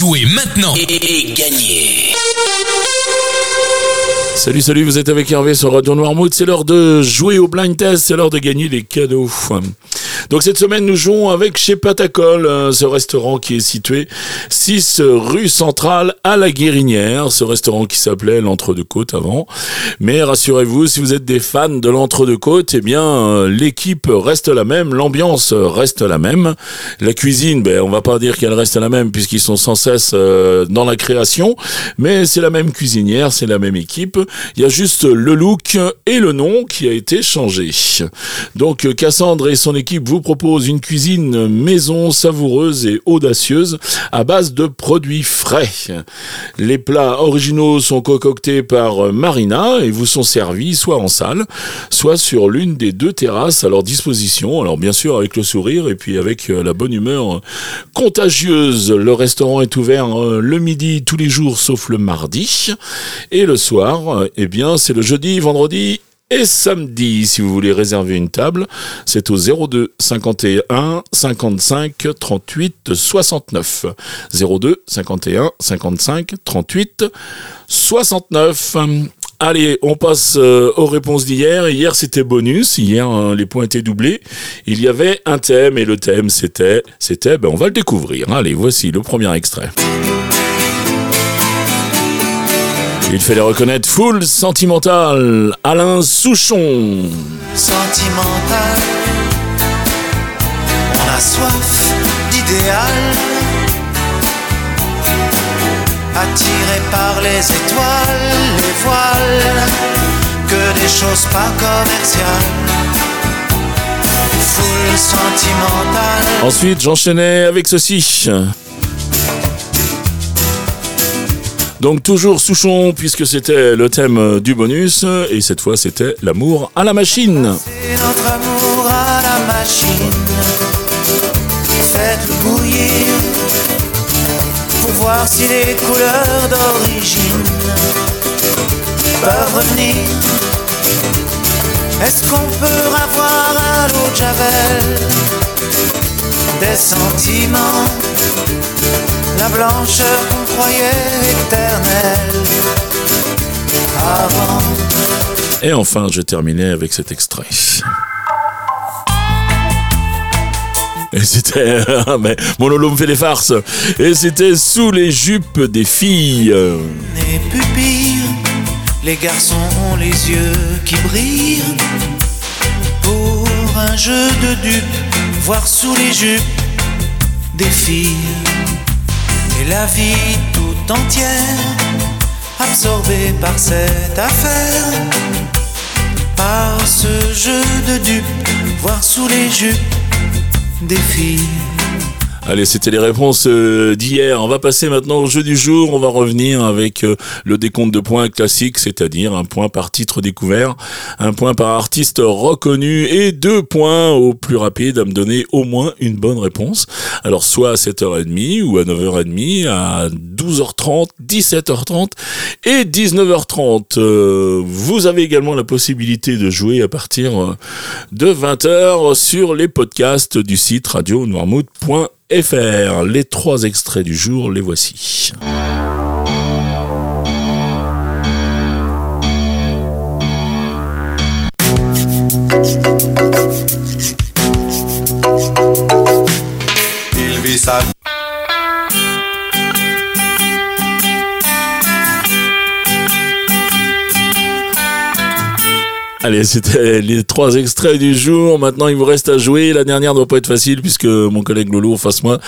Jouez maintenant et, gagnez Salut, salut, vous êtes avec Hervé sur Radio Noirmouth. C'est l'heure de jouer au blind test, c'est l'heure de gagner des cadeaux. Donc cette semaine, nous jouons avec chez Patacol, euh, ce restaurant qui est situé 6 rue centrale à la Guérinière, ce restaurant qui s'appelait l'Entre-deux-Côtes avant. Mais rassurez-vous, si vous êtes des fans de l'Entre-deux-Côtes, eh bien euh, l'équipe reste la même, l'ambiance reste la même. La cuisine, ben, on va pas dire qu'elle reste la même puisqu'ils sont sans cesse euh, dans la création, mais c'est la même cuisinière, c'est la même équipe. Il y a juste le look et le nom qui a été changé. Donc Cassandre et son équipe vous propose une cuisine maison savoureuse et audacieuse à base de produits frais. Les plats originaux sont concoctés par Marina et vous sont servis soit en salle, soit sur l'une des deux terrasses à leur disposition. Alors bien sûr avec le sourire et puis avec euh, la bonne humeur contagieuse. Le restaurant est ouvert euh, le midi tous les jours sauf le mardi et le soir, eh bien c'est le jeudi, vendredi et samedi, si vous voulez réserver une table, c'est au 02 51 55 38 69. 02 51 55 38 69. Allez, on passe euh, aux réponses d'hier. Hier, c'était bonus. Hier, hein, les points étaient doublés. Il y avait un thème et le thème, c'était, c'était, ben, on va le découvrir. Allez, voici le premier extrait. Il fait les reconnaître full sentimental, Alain Souchon. Sentimental, on a soif d'idéal. Attiré par les étoiles, les voiles, que des choses pas commerciales. Full sentimental. Ensuite, j'enchaînais avec ceci. Donc toujours Souchon puisque c'était le thème du bonus et cette fois c'était l'amour à la machine. C'est notre amour à la machine. Faites-le bouillir pour voir si les couleurs d'origine peuvent revenir. Est-ce qu'on peut avoir à l'eau de Javel des sentiments? La blancheur qu'on croyait éternelle avant. Et enfin, je terminais avec cet extrait. Et c'était. Mais mon fait des farces. Et c'était sous les jupes des filles. Les pupilles, les garçons ont les yeux qui brillent. Pour un jeu de dupes, voir sous les jupes des filles. Et la vie tout entière, absorbée par cette affaire. Par ce jeu de dupes, voir sous les jupes des filles. Allez, c'était les réponses euh, d'hier. On va passer maintenant au jeu du jour. On va revenir avec euh, le décompte de points classique, c'est-à-dire un point par titre découvert, un point par artiste reconnu et deux points au plus rapide à me donner au moins une bonne réponse. Alors soit à 7h30 ou à 9h30, à 12h30, 17h30 et 19h30. Euh, vous avez également la possibilité de jouer à partir de 20h sur les podcasts du site radio noirmouth.fr. Les trois extraits du jour, les voici. Allez, c'était les trois extraits du jour. Maintenant, il vous reste à jouer. La dernière doit pas être facile puisque mon collègue Lolo, face moi,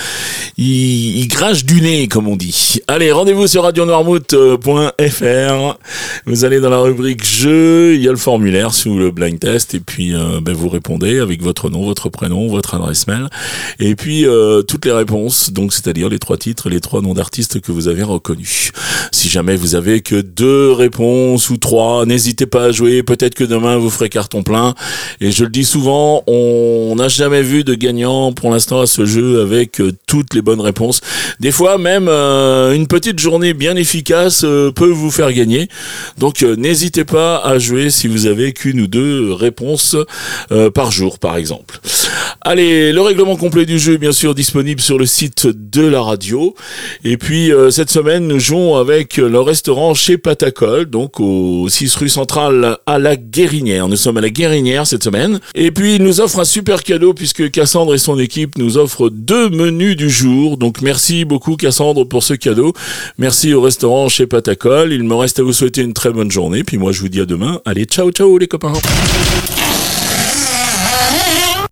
il, il crache du nez, comme on dit. Allez, rendez-vous sur radionoirmouth.fr. Vous allez dans la rubrique jeu. Il y a le formulaire sous le blind test et puis euh, ben, vous répondez avec votre nom, votre prénom, votre adresse mail et puis euh, toutes les réponses. Donc, c'est-à-dire les trois titres, les trois noms d'artistes que vous avez reconnus. Si jamais vous avez que deux réponses ou trois, n'hésitez pas à jouer. Peut-être que demain vous ferez carton plein. Et je le dis souvent, on n'a jamais vu de gagnant pour l'instant à ce jeu avec euh, toutes les bonnes réponses. Des fois même euh, une petite journée bien efficace euh, peut vous faire gagner. Donc n'hésitez pas à jouer si vous avez qu'une ou deux réponses par jour par exemple. Allez, le règlement complet du jeu est bien sûr disponible sur le site de la radio. Et puis cette semaine nous jouons avec le restaurant chez Patacol, donc au 6 rue centrale à la Guérinière. Nous sommes à la Guérinière cette semaine. Et puis il nous offre un super cadeau puisque Cassandre et son équipe nous offrent deux menus du jour. Donc merci beaucoup Cassandre pour ce cadeau. Merci au restaurant chez Patacol. Il me reste à vous souhaiter une très bonne journée. Puis moi je vous dis à demain. Allez, ciao ciao les copains.